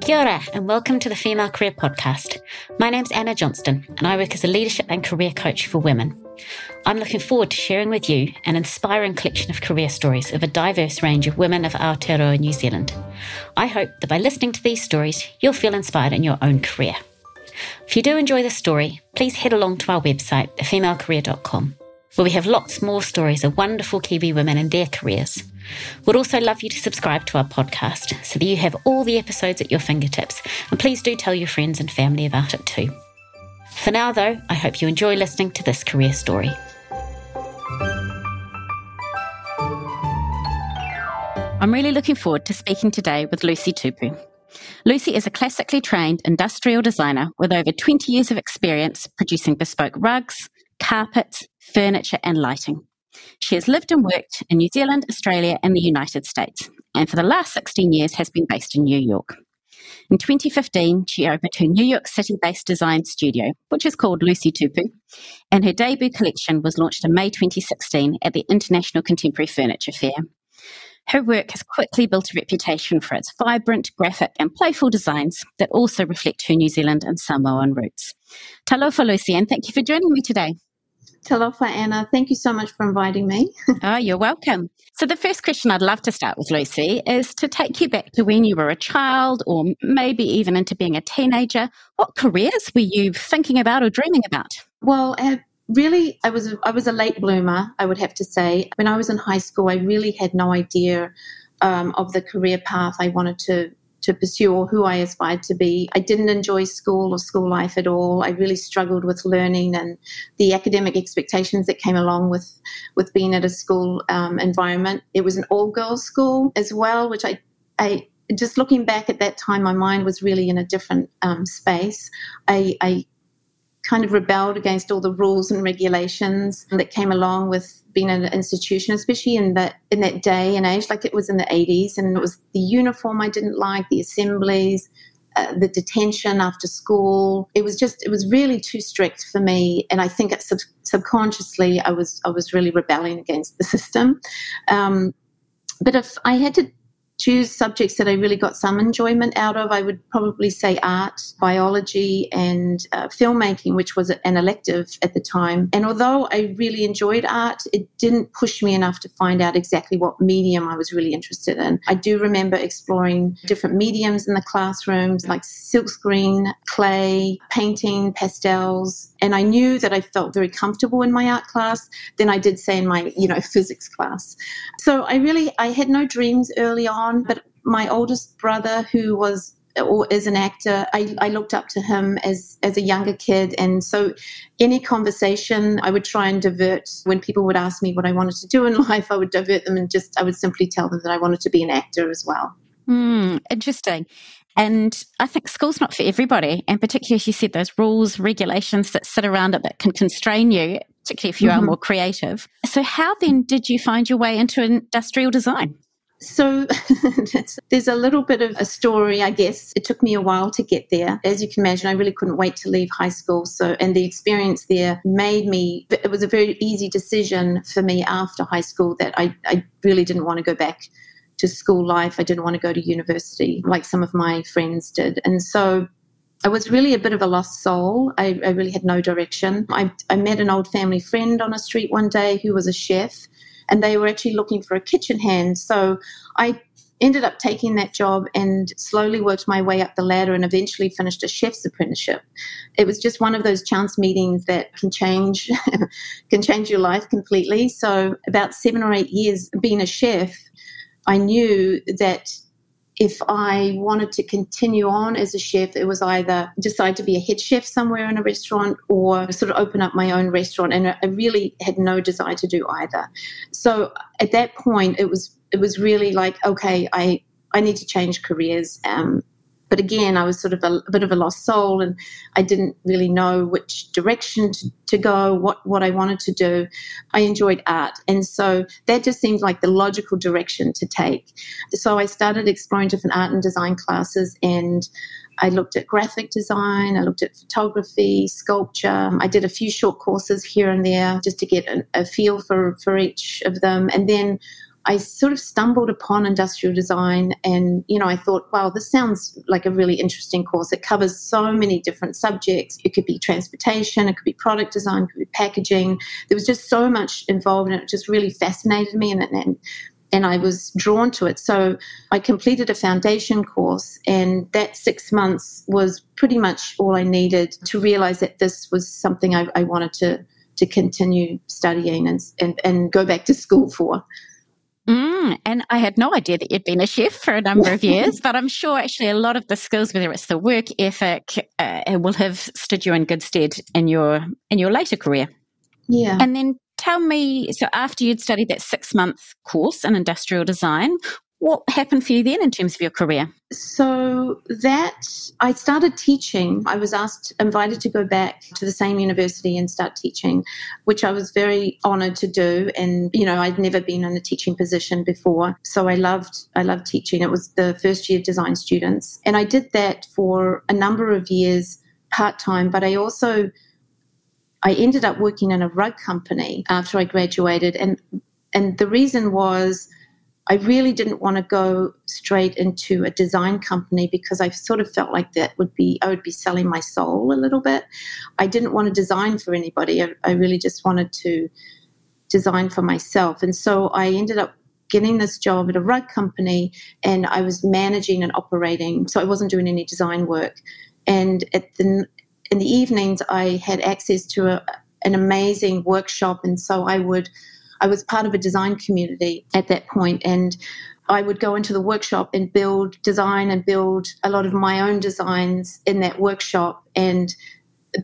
Kia ora, and welcome to the Female Career Podcast. My name's Anna Johnston, and I work as a leadership and career coach for women. I'm looking forward to sharing with you an inspiring collection of career stories of a diverse range of women of Aotearoa New Zealand. I hope that by listening to these stories, you'll feel inspired in your own career. If you do enjoy this story, please head along to our website, thefemalecareer.com, where we have lots more stories of wonderful Kiwi women and their careers. We'd also love you to subscribe to our podcast so that you have all the episodes at your fingertips, and please do tell your friends and family about it too. For now, though, I hope you enjoy listening to this career story. I'm really looking forward to speaking today with Lucy Tupu. Lucy is a classically trained industrial designer with over 20 years of experience producing bespoke rugs, carpets, furniture, and lighting. She has lived and worked in New Zealand, Australia, and the United States, and for the last 16 years has been based in New York. In 2015, she opened her New York City based design studio, which is called Lucy Tupu, and her debut collection was launched in May 2016 at the International Contemporary Furniture Fair. Her work has quickly built a reputation for its vibrant, graphic, and playful designs that also reflect her New Zealand and Samoan roots. Talofa, Lucy, and thank you for joining me today. Talofa, Anna. Thank you so much for inviting me. oh, you're welcome. So, the first question I'd love to start with, Lucy, is to take you back to when you were a child or maybe even into being a teenager. What careers were you thinking about or dreaming about? Well, uh, really, I was, I was a late bloomer, I would have to say. When I was in high school, I really had no idea um, of the career path I wanted to to pursue or who I aspired to be. I didn't enjoy school or school life at all. I really struggled with learning and the academic expectations that came along with with being at a school um, environment. It was an all girls school as well, which I I just looking back at that time, my mind was really in a different um, space. I, I kind of rebelled against all the rules and regulations that came along with being an institution, especially in that in that day and age, like it was in the 80s, and it was the uniform I didn't like, the assemblies, uh, the detention after school. It was just it was really too strict for me, and I think it sub- subconsciously I was I was really rebelling against the system. Um, but if I had to choose subjects that I really got some enjoyment out of, I would probably say art, biology, and uh, filmmaking, which was an elective at the time. And although I really enjoyed art, it didn't push me enough to find out exactly what medium I was really interested in. I do remember exploring different mediums in the classrooms, like silkscreen, clay, painting, pastels, and I knew that I felt very comfortable in my art class than I did, say, in my you know physics class. So I really I had no dreams early on on. But my oldest brother, who was or is an actor, I, I, looked up to him as as a younger kid, and so any conversation I would try and divert. When people would ask me what I wanted to do in life, I would divert them and just I would simply tell them that I wanted to be an actor as well. Mm, interesting. And I think school's not for everybody, and particularly as you said, those rules, regulations that sit around it that can constrain you, particularly if you mm-hmm. are more creative. So, how then did you find your way into industrial design? So there's a little bit of a story, I guess. It took me a while to get there. As you can imagine, I really couldn't wait to leave high school. So, and the experience there made me, it was a very easy decision for me after high school that I, I really didn't want to go back to school life. I didn't want to go to university like some of my friends did. And so I was really a bit of a lost soul. I, I really had no direction. I, I met an old family friend on a street one day who was a chef and they were actually looking for a kitchen hand. So I ended up taking that job and slowly worked my way up the ladder and eventually finished a chef's apprenticeship. It was just one of those chance meetings that can change can change your life completely. So about 7 or 8 years being a chef, I knew that if I wanted to continue on as a chef, it was either decide to be a head chef somewhere in a restaurant or sort of open up my own restaurant. And I really had no desire to do either. So at that point, it was it was really like, okay, I I need to change careers. Um, but again, I was sort of a, a, bit of a lost soul and I didn't really know which direction to, to go, what, what I wanted to do. I enjoyed art. And so that just seemed like the logical direction to take. So I started exploring different art and design classes and I looked at graphic design, I looked at photography, sculpture. I did a few short courses here and there just to get a, a feel for, for each of them. And then I sort of stumbled upon industrial design and, you know, I thought, wow, this sounds like a really interesting course. It covers so many different subjects. It could be transportation, it could be product design, it could be packaging. There was just so much involved and it just really fascinated me and, and and I was drawn to it. So I completed a foundation course, and that six months was pretty much all I needed to realize that this was something I, I wanted to to continue studying and, and, and go back to school for. Mm, and I had no idea that you'd been a chef for a number of years, but I'm sure actually a lot of the skills, whether it's the work ethic, uh, will have stood you in good stead in your in your later career. Yeah. And then tell me, so after you'd studied that six month course in industrial design, what happened for you then in terms of your career? So that I started teaching. I was asked, invited to go back to the same university and start teaching, which I was very honored to do. And, you know, I'd never been in a teaching position before. So I loved, I loved teaching. It was the first year design students. And I did that for a number of years part time, but I also I ended up working in a rug company after I graduated and and the reason was I really didn't want to go straight into a design company because I sort of felt like that would be, I would be selling my soul a little bit. I didn't want to design for anybody. I, I really just wanted to design for myself. And so I ended up getting this job at a rug company and I was managing and operating. So I wasn't doing any design work. And at the, in the evenings, I had access to a, an amazing workshop. And so I would, I was part of a design community at that point, and I would go into the workshop and build design and build a lot of my own designs in that workshop. And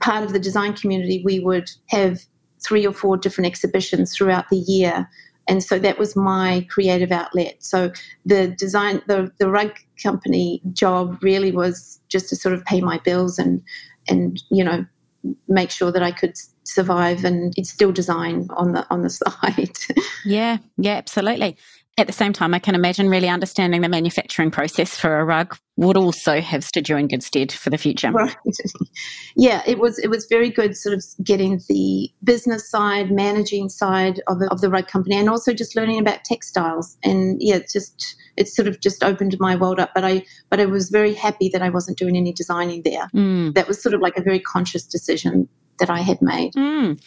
part of the design community, we would have three or four different exhibitions throughout the year. And so that was my creative outlet. So the design, the, the rug company job really was just to sort of pay my bills and, and, you know, make sure that I could survive and it's still design on the on the side. yeah, yeah, absolutely. At the same time, I can imagine really understanding the manufacturing process for a rug would also have stood you in good stead for the future. Right. yeah, it was it was very good sort of getting the business side, managing side of the, of the rug company and also just learning about textiles. And yeah, it's just it sort of just opened my world up. But I but I was very happy that I wasn't doing any designing there. Mm. That was sort of like a very conscious decision that I had made. Mm.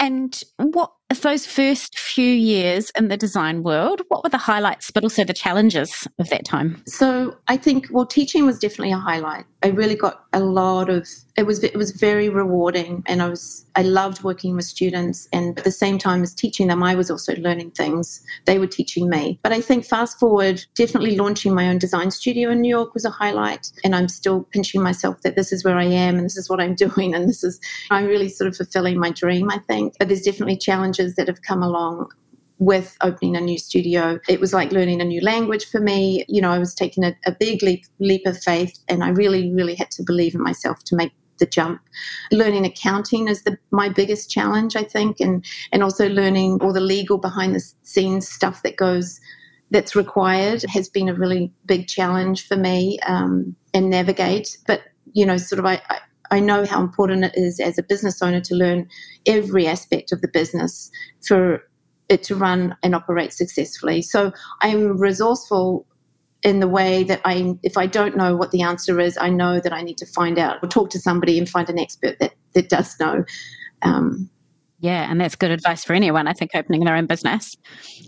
And what those first few years in the design world, what were the highlights, but also the challenges of that time? So I think, well, teaching was definitely a highlight. I really got a lot of it was it was very rewarding, and I was I loved working with students, and at the same time as teaching them, I was also learning things. They were teaching me. But I think fast forward, definitely launching my own design studio in New York was a highlight, and I'm still pinching myself that this is where I am, and this is what I'm doing, and this is I'm really sort of fulfilling my dream. I think, but there's definitely challenges that have come along with opening a new studio. It was like learning a new language for me. You know, I was taking a, a big leap, leap of faith, and I really, really had to believe in myself to make the jump. Learning accounting is the, my biggest challenge, I think, and and also learning all the legal behind the scenes stuff that goes that's required has been a really big challenge for me um, and navigate. But you know, sort of, I, I I know how important it is as a business owner to learn every aspect of the business for it to run and operate successfully. So I'm resourceful in the way that I, if I don't know what the answer is, I know that I need to find out or talk to somebody and find an expert that, that does know. Um, yeah, and that's good advice for anyone, I think, opening their own business.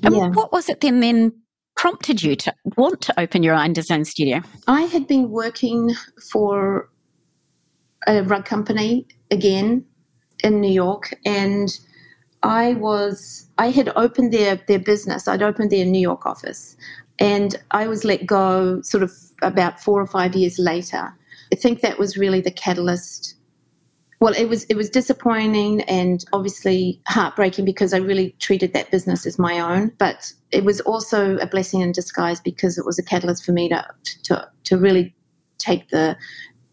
And yeah. what was it then then prompted you to want to open your own design studio? I had been working for a rug company again in New York, and I was I had opened their their business. I'd opened their New York office, and I was let go sort of about four or five years later. I think that was really the catalyst. Well, it was it was disappointing and obviously heartbreaking because I really treated that business as my own. But it was also a blessing in disguise because it was a catalyst for me to to to really take the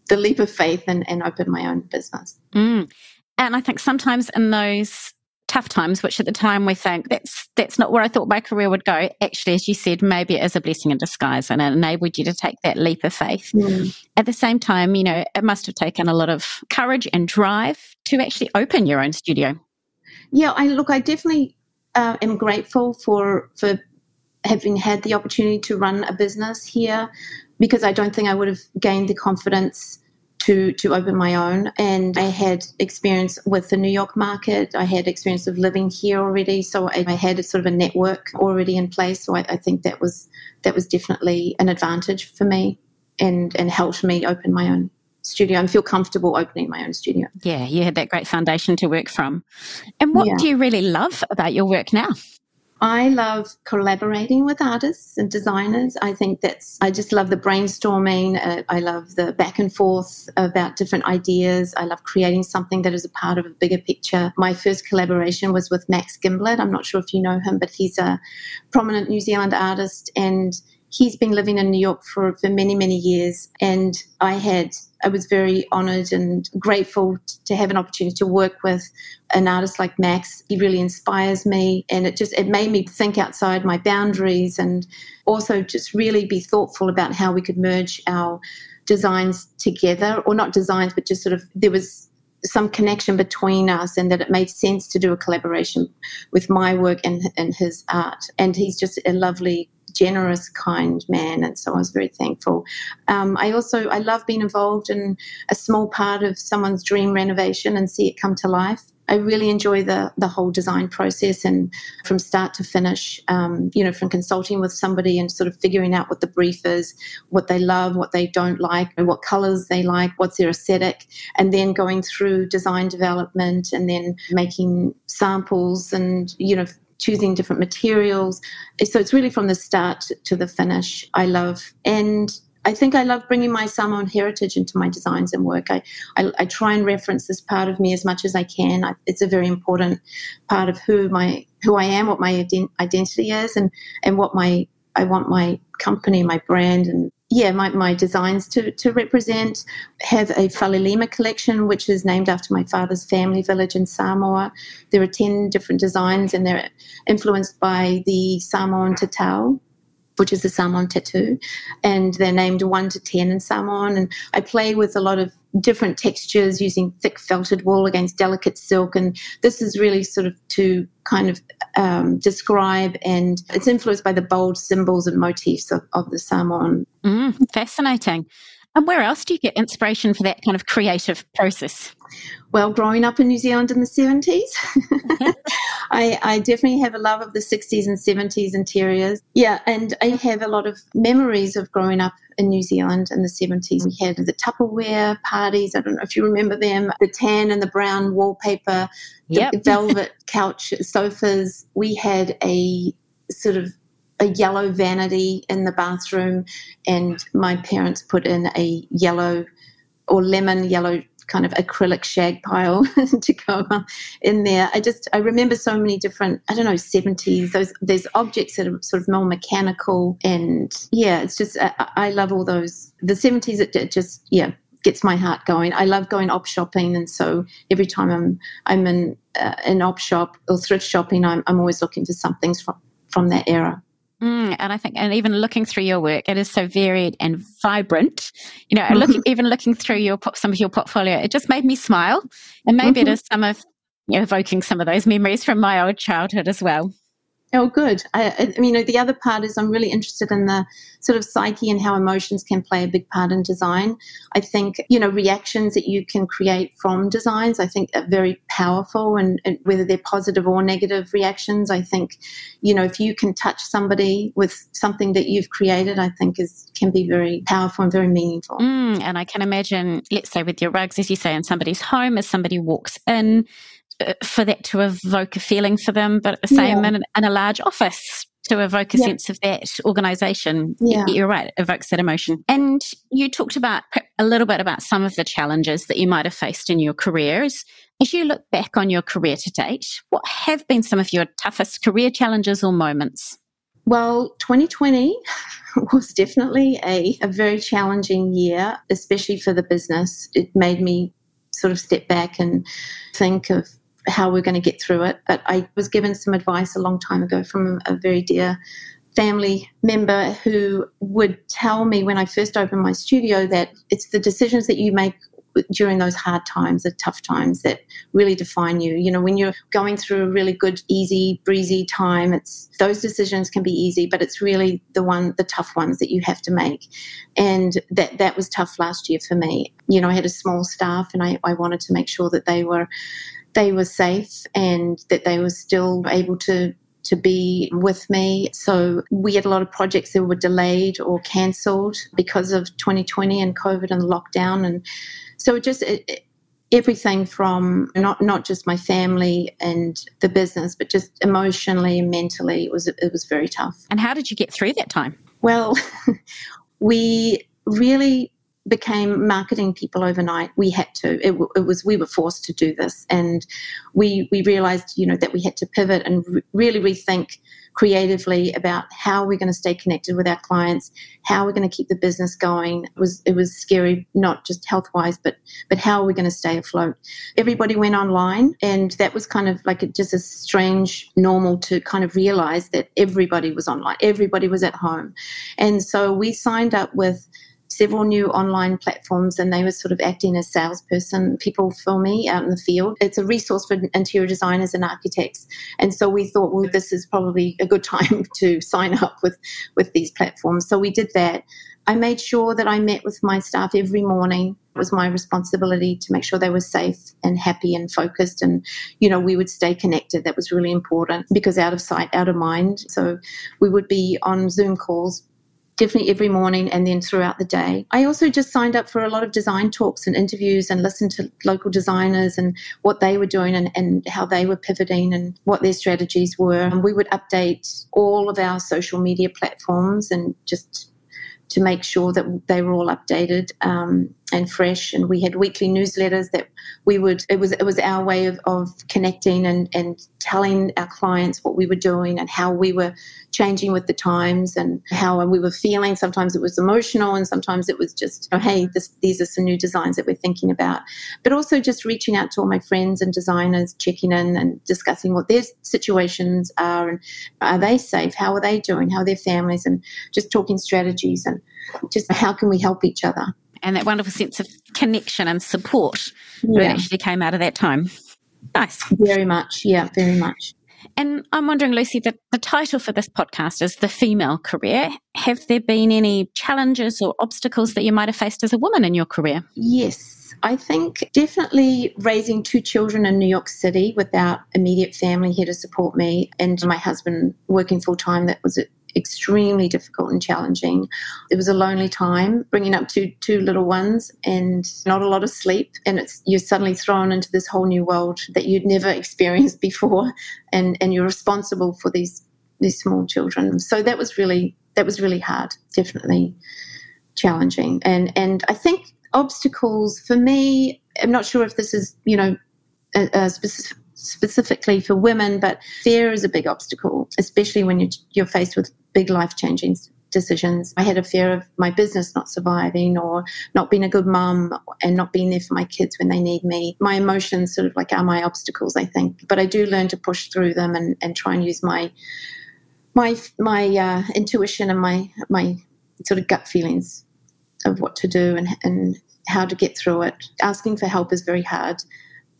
the leap of faith and, and open my own business. Mm. And I think sometimes in those tough times, which at the time we think that's that's not where I thought my career would go. Actually, as you said, maybe it is a blessing in disguise, and it enabled you to take that leap of faith. Mm. At the same time, you know, it must have taken a lot of courage and drive to actually open your own studio. Yeah, I look. I definitely uh, am grateful for for having had the opportunity to run a business here because I don't think I would have gained the confidence to to open my own. And I had experience with the New York market. I had experience of living here already, so I, I had a sort of a network already in place. So I, I think that was that was definitely an advantage for me, and and helped me open my own studio and feel comfortable opening my own studio. Yeah, you had that great foundation to work from. And what yeah. do you really love about your work now? I love collaborating with artists and designers. I think that's, I just love the brainstorming. Uh, I love the back and forth about different ideas. I love creating something that is a part of a bigger picture. My first collaboration was with Max Gimblett. I'm not sure if you know him, but he's a prominent New Zealand artist and he's been living in New York for, for many, many years. And I had, I was very honored and grateful to have an opportunity to work with an artist like Max. He really inspires me. And it just, it made me think outside my boundaries and also just really be thoughtful about how we could merge our designs together or not designs, but just sort of, there was some connection between us and that it made sense to do a collaboration with my work and, and his art. And he's just a lovely generous, kind man, and so I was very thankful. Um, I also I love being involved in a small part of someone's dream renovation and see it come to life. I really enjoy the the whole design process and from start to finish. Um, you know, from consulting with somebody and sort of figuring out what the brief is, what they love, what they don't like, what colors they like, what's their aesthetic, and then going through design development and then making samples and you know choosing different materials. So it's really from the start to the finish. I love and I think I love bringing my Samoan heritage into my designs and work. I, I, I try and reference this part of me as much as I can. I, it's a very important part of who my who I am, what my ident- identity is, and and what my I want my company, my brand, and yeah, my, my designs to, to represent have a Falilima collection, which is named after my father's family village in Samoa. There are 10 different designs and they're influenced by the Samoan tatau, which is the Samoan tattoo. And they're named 1 to 10 in Samoan. And I play with a lot of different textures using thick felted wool against delicate silk. And this is really sort of to kind of um, describe, and it's influenced by the bold symbols and motifs of, of the Samoan. Mm, fascinating. And where else do you get inspiration for that kind of creative process? Well, growing up in New Zealand in the 70s, mm-hmm. I, I, definitely have a love of the 60s and 70s interiors. Yeah, and I have a lot of memories of growing up in New Zealand in the 70s. We had the Tupperware parties. I don't know if you remember them, the tan and the brown wallpaper, yep. the velvet couch sofas. We had a sort of a yellow vanity in the bathroom, and my parents put in a yellow or lemon yellow kind of acrylic shag pile to go in there. I just I remember so many different I don't know seventies those there's objects that are sort of more mechanical and yeah it's just I, I love all those the seventies it, it just yeah gets my heart going. I love going op shopping, and so every time I'm I'm in uh, an op shop or thrift shopping, I'm I'm always looking for something from from that era. Mm, and I think, and even looking through your work, it is so varied and vibrant. You know, mm-hmm. look, even looking through your some of your portfolio, it just made me smile, and maybe mm-hmm. it is some of you know, evoking some of those memories from my old childhood as well. Oh, good. I, I mean, the other part is I'm really interested in the sort of psyche and how emotions can play a big part in design. I think, you know, reactions that you can create from designs, I think are very powerful and, and, whether they're positive or negative reactions, I think, you know, if you can touch somebody with something that you've created, I think is can be very powerful and very meaningful. Mm, and I can imagine, let's say with your rugs, as you say, in somebody's home, as somebody walks in, Uh, for that to evoke a feeling for them, but at the same yeah. in, in, a large office to evoke a yeah. sense of that organization. Yeah. You're right, evokes that emotion. And you talked about a little bit about some of the challenges that you might have faced in your careers. As you look back on your career to date, what have been some of your toughest career challenges or moments? Well, 2020 was definitely a, a very challenging year, especially for the business. It made me sort of step back and think of how we're going to get through it. But I was given some advice a long time ago from a very dear family member who would tell me when I first opened my studio that it's the decisions that you make during those hard times, the tough times that really define you. You know, when you're going through a really good, easy, breezy time, it's those decisions can be easy, but it's really the one, the tough ones that you have to make. And that that was tough last year for me. You know, I had a small staff, and I, I wanted to make sure that they were they were safe and that they were still able to to be with me. So we had a lot of projects that were delayed or cancelled because of 2020 and COVID and lockdown. And so it just, it, everything from not not just my family and the business, but just emotionally and mentally, it was it was very tough. And how did you get through that time? Well, we really became marketing people overnight. We had to. It, it, was we were forced to do this, and we we realized you know that we had to pivot and re- really rethink creatively about how we're going to stay connected with our clients, how we're going to keep the business going. It was it was scary, not just health wise, but but how are we going to stay afloat? Everybody went online, and that was kind of like a, just a strange normal to kind of realize that everybody was online, everybody was at home, and so we signed up with several new online platforms and they were sort of acting as salesperson people for me out in the field. It's a resource for interior designers and architects. And so we thought, well, this is probably a good time to sign up with, with these platforms. So we did that. I made sure that I met with my staff every morning. It was my responsibility to make sure they were safe and happy and focused. And, you know, we would stay connected. That was really important because out of sight, out of mind. So we would be on Zoom calls definitely every morning and then throughout the day. I also just signed up for a lot of design talks and interviews and listened to local designers and what they were doing and, and how they were pivoting and what their strategies were. And we would update all of our social media platforms and just to make sure that they were all updated um, and fresh. And we had weekly newsletters that we would. It was it was our way of, of connecting and and telling our clients what we were doing and how we were changing with the times and how we were feeling. Sometimes it was emotional, and sometimes it was just, oh, hey, this, these are some new designs that we're thinking about. But also just reaching out to all my friends and designers, checking in and discussing what their situations are and are they safe? How are they doing? How are their families? And just talking strategies and just how can we help each other? And that wonderful sense of connection and support yeah. that actually came out of that time. Nice. Very much. Yeah, very much. And I'm wondering, Lucy, that the title for this podcast is The Female Career. Have there been any challenges or obstacles that you might have faced as a woman in your career? Yes. I think definitely raising two children in New York City without immediate family here to support me and my husband working full time, that was extremely difficult and challenging. It was a lonely time bringing up two two little ones and not a lot of sleep and it's you're suddenly thrown into this whole new world that you'd never experienced before and and you're responsible for these these small children. So that was really that was really hard, definitely challenging. And and I think obstacles for me, I'm not sure if this is, you know, a, a specific specifically for women, but fear is a big obstacle, especially when you're, you're faced with big life changing decisions. I had a fear of my business not surviving or not being a good mum and not being there for my kids when they need me. My emotions sort of like are my obstacles, I think. But I do learn to push through them and, and try and use my my my uh, intuition and my my sort of gut feelings of what to do and, and how to get through it. Asking for help is very hard.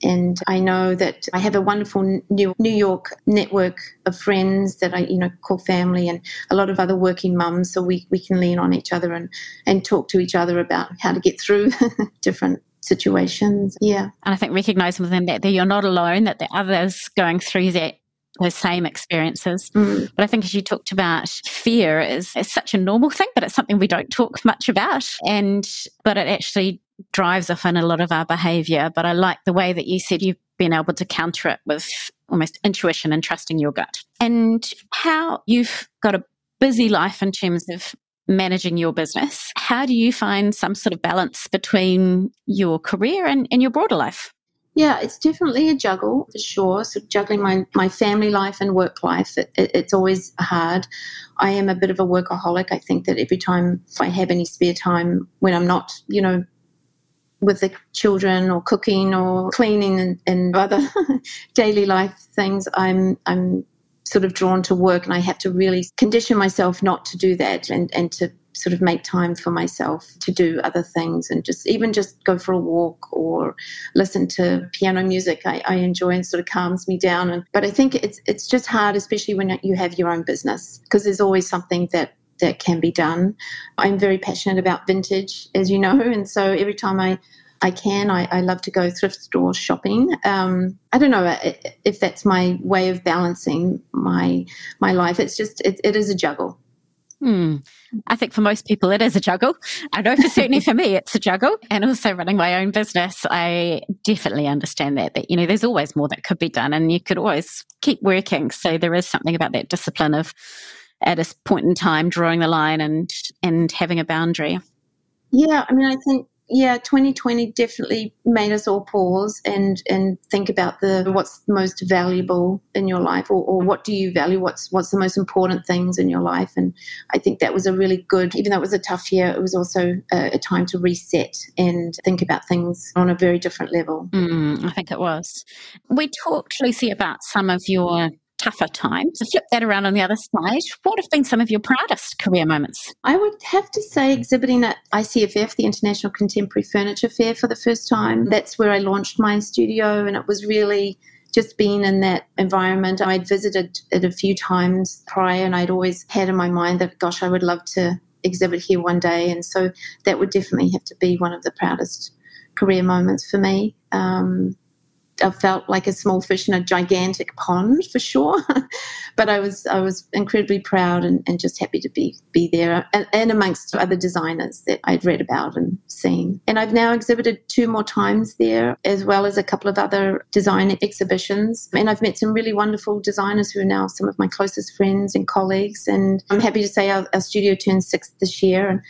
And I know that I have a wonderful New York network of friends that I, you know, call family and a lot of other working mums. So we, we can lean on each other and, and talk to each other about how to get through different situations. Yeah. And I think recognizing within that that you're not alone, that there are others going through that those same experiences. Mm. But I think as you talked about, fear is, is such a normal thing, but it's something we don't talk much about. And but it actually drives often a lot of our behavior. But I like the way that you said you've been able to counter it with almost intuition and trusting your gut. And how you've got a busy life in terms of managing your business. How do you find some sort of balance between your career and, and your broader life? Yeah, it's definitely a juggle for sure. So juggling my, my family life and work life, it, it, it's always hard. I am a bit of a workaholic. I think that every time if I have any spare time when I'm not, you know, with the children or cooking or cleaning and, and other daily life things, I'm I'm sort of drawn to work and I have to really condition myself not to do that and, and to sort of make time for myself to do other things and just even just go for a walk or listen to piano music. I, I enjoy and sort of calms me down. And but I think it's it's just hard especially when you have your own business because there's always something that that can be done. I'm very passionate about vintage, as you know, and so every time I I can. I, I, love to go thrift store shopping. Um, I don't know if that's my way of balancing my my life. It's just it, it is a juggle. Hmm. I think for most people it is a juggle. I know for certainly for me it's a juggle. And also running my own business, I definitely understand that that you know there's always more that could be done, and you could always keep working. So there is something about that discipline of at a point in time drawing the line and and having a boundary. Yeah, I mean, I think yeah, 2020 definitely made us all pause and and think about the what's most valuable in your life, or, or what do you value? What's what's the most important things in your life? And I think that was a really good, even though it was a tough year, it was also a, a time to reset and think about things on a very different level. Mm, I think it was. We talked, Lucy, about some of your tougher times. To flip that around on the other side, what have been some of your proudest career moments? I would have to say exhibiting at ICFF, the International Contemporary Furniture Fair, for the first time. That's where I launched my studio, and it was really just being in that environment. I'd visited it a few times prior, and I'd always had in my mind that, gosh, I would love to exhibit here one day. And so that would definitely have to be one of the proudest career moments for me. Um, I felt like a small fish in a gigantic pond for sure. but I was I was incredibly proud and, and just happy to be be there and, and, amongst other designers that I'd read about and seen. And I've now exhibited two more times there, as well as a couple of other design exhibitions. And I've met some really wonderful designers who are now some of my closest friends and colleagues. And I'm happy to say our, our studio turned six this year. And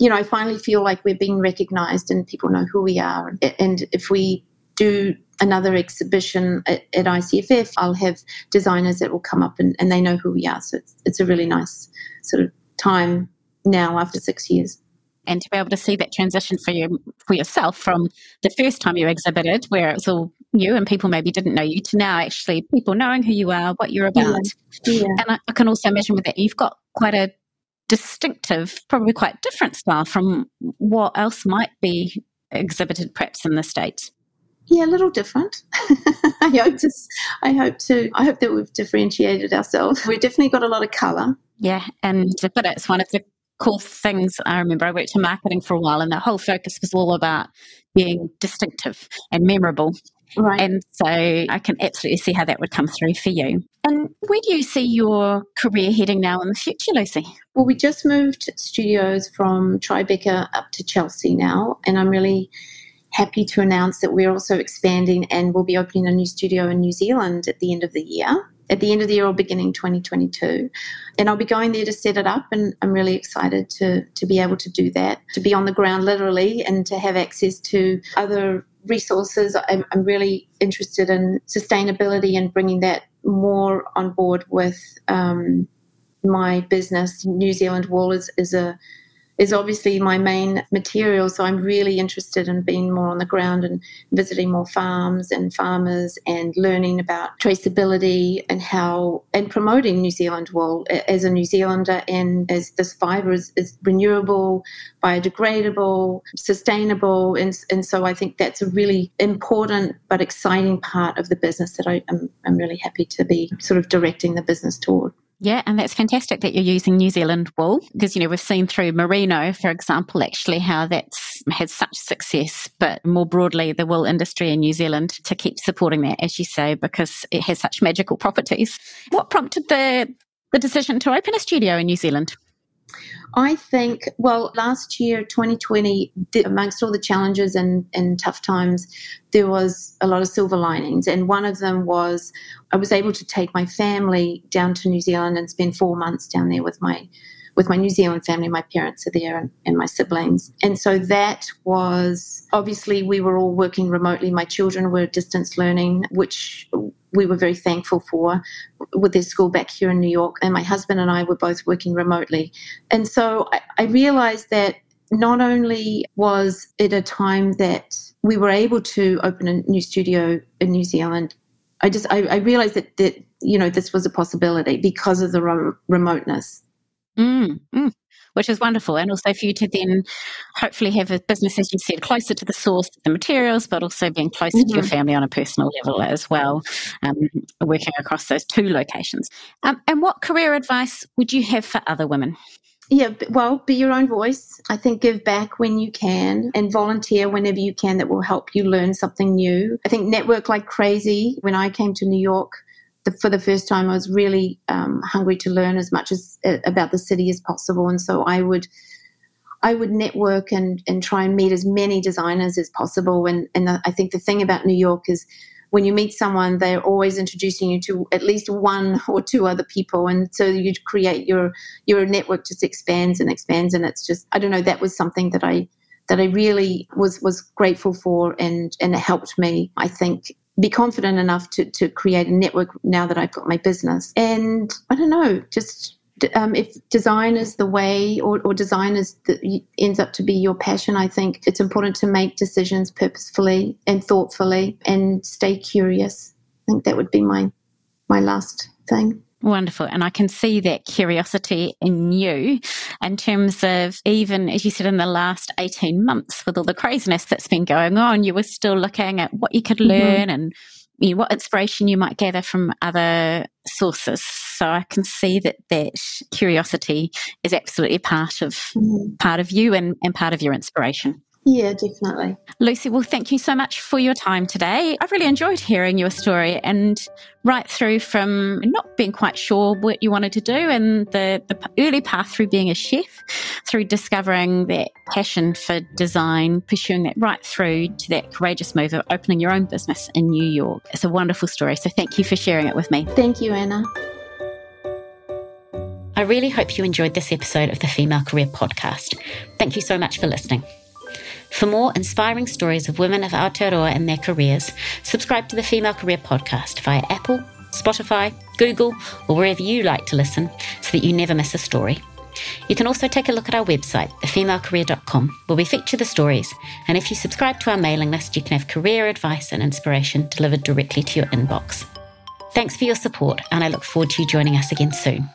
you know, I finally feel like we're being recognized and people know who we are. And if we do another exhibition at, at, ICFF, I'll have designers that will come up and, and they know who we are. So it's, it's a really nice sort of time now after six years. And to be able to see that transition for you for yourself from the first time you exhibited, where it was all you and people maybe didn't know you, to now actually people knowing who you are, what you're about. Yeah. Yeah. And I, I can also imagine with that you've got quite a distinctive, probably quite different style from what else might be exhibited perhaps in the States. Yeah, a little different. I hope to. I hope to. I hope that we've differentiated ourselves. We've definitely got a lot of colour. Yeah, and but it's one of the cool things. I remember I worked in marketing for a while, and the whole focus was all about being distinctive and memorable. Right. And so I can absolutely see how that would come through for you. And where do you see your career heading now in the future, Lucy? Well, we just moved studios from Tribeca up to Chelsea now, and I'm really happy to announce that we're also expanding and we'll be opening a new studio in New Zealand at the end of the year. At the end of the year or beginning 2022. And I'll be going there to set it up and I'm really excited to to be able to do that, to be on the ground literally and to have access to other resources. I'm, I'm really interested in sustainability and bringing that more on board with um, my business. New Zealand Wall is, is a is obviously my main material. So I'm really interested in being more on the ground and visiting more farms and farmers and learning about traceability and how and promoting New Zealand wool as a New Zealander and as this fiber is, is renewable, biodegradable, sustainable. And, and so I think that's a really important but exciting part of the business that I, am I'm really happy to be sort of directing the business toward. Yeah, and that's fantastic that you're using New Zealand wool because, you know, we've seen through merino, for example, actually how that's had such success, but more broadly, the wool industry in New Zealand to keep supporting that, as you say, because it has such magical properties. What prompted the, the decision to open a studio in New Zealand? I think, well, last year, 2020, amongst all the challenges and, and tough times, there was a lot of silver linings. And one of them was I was able to take my family down to New Zealand and spend four months down there with my with my New Zealand family. My parents are there and, and, my siblings. And so that was obviously we were all working remotely. My children were distance learning, which we were very thankful for with their school back here in New York. And my husband and I were both working remotely. And so I, I realized that not only was it a time that we were able to open a new studio in New Zealand, I just I, I realized that that you know this was a possibility because of the remoteness Mm, mm, which is wonderful. And also for you to then hopefully have a business, as you said, closer to the source of the materials, but also being closer mm-hmm. to your mm-hmm. family on a personal level as well, um, working across those two locations. Um, and what career advice would you have for other women? Yeah, well, be your own voice. I think give back when you can and volunteer whenever you can that will help you learn something new. I think network like crazy. When I came to New York, the, for the first time, I was really um, hungry to learn as much as uh, about the city as possible, and so I would. I would network and, and try and meet as many designers as possible. And, and the, I think the thing about New York is when you meet someone, they're always introducing you to at least one or two other people, and so you create your your network just expands and expands, and it's just I don't know that was something that I that I really was was grateful for, and and it helped me. I think be confident enough to to create a network now that I've got my business, and I don't know, just um, if design is the way or, or design is the, ends up to be your passion, I think it's important to make decisions purposefully and thoughtfully and stay curious. I think that would be my my last thing. Wonderful. And I can see that curiosity in you in terms of even, as you said, in the last 18 months with all the craziness that's been going on, you were still looking at what you could mm-hmm. learn mm-hmm. and you know, what inspiration you might gather from other sources. So I can see that that curiosity is absolutely part of mm-hmm. part of you and, and part of your inspiration. Yeah, definitely. Lucy, well, thank you so much for your time today. I've really enjoyed hearing your story and right through from not being quite sure what you wanted to do and the, the early path through being a chef, through discovering that passion for design, pursuing that right through to that courageous move of opening your own business in New York. It's a wonderful story. So thank you for sharing it with me. Thank you, Anna. I really hope you enjoyed this episode of the Female Career Podcast. Thank you so much for listening. For more inspiring stories of women of Aotearoa and their careers, subscribe to the Female Career Podcast via Apple, Spotify, Google, or wherever you like to listen so that you never miss a story. You can also take a look at our website, thefemalecareer.com, where we feature the stories. And if you subscribe to our mailing list, you can have career advice and inspiration delivered directly to your inbox. Thanks for your support, and I look forward to you joining us again soon.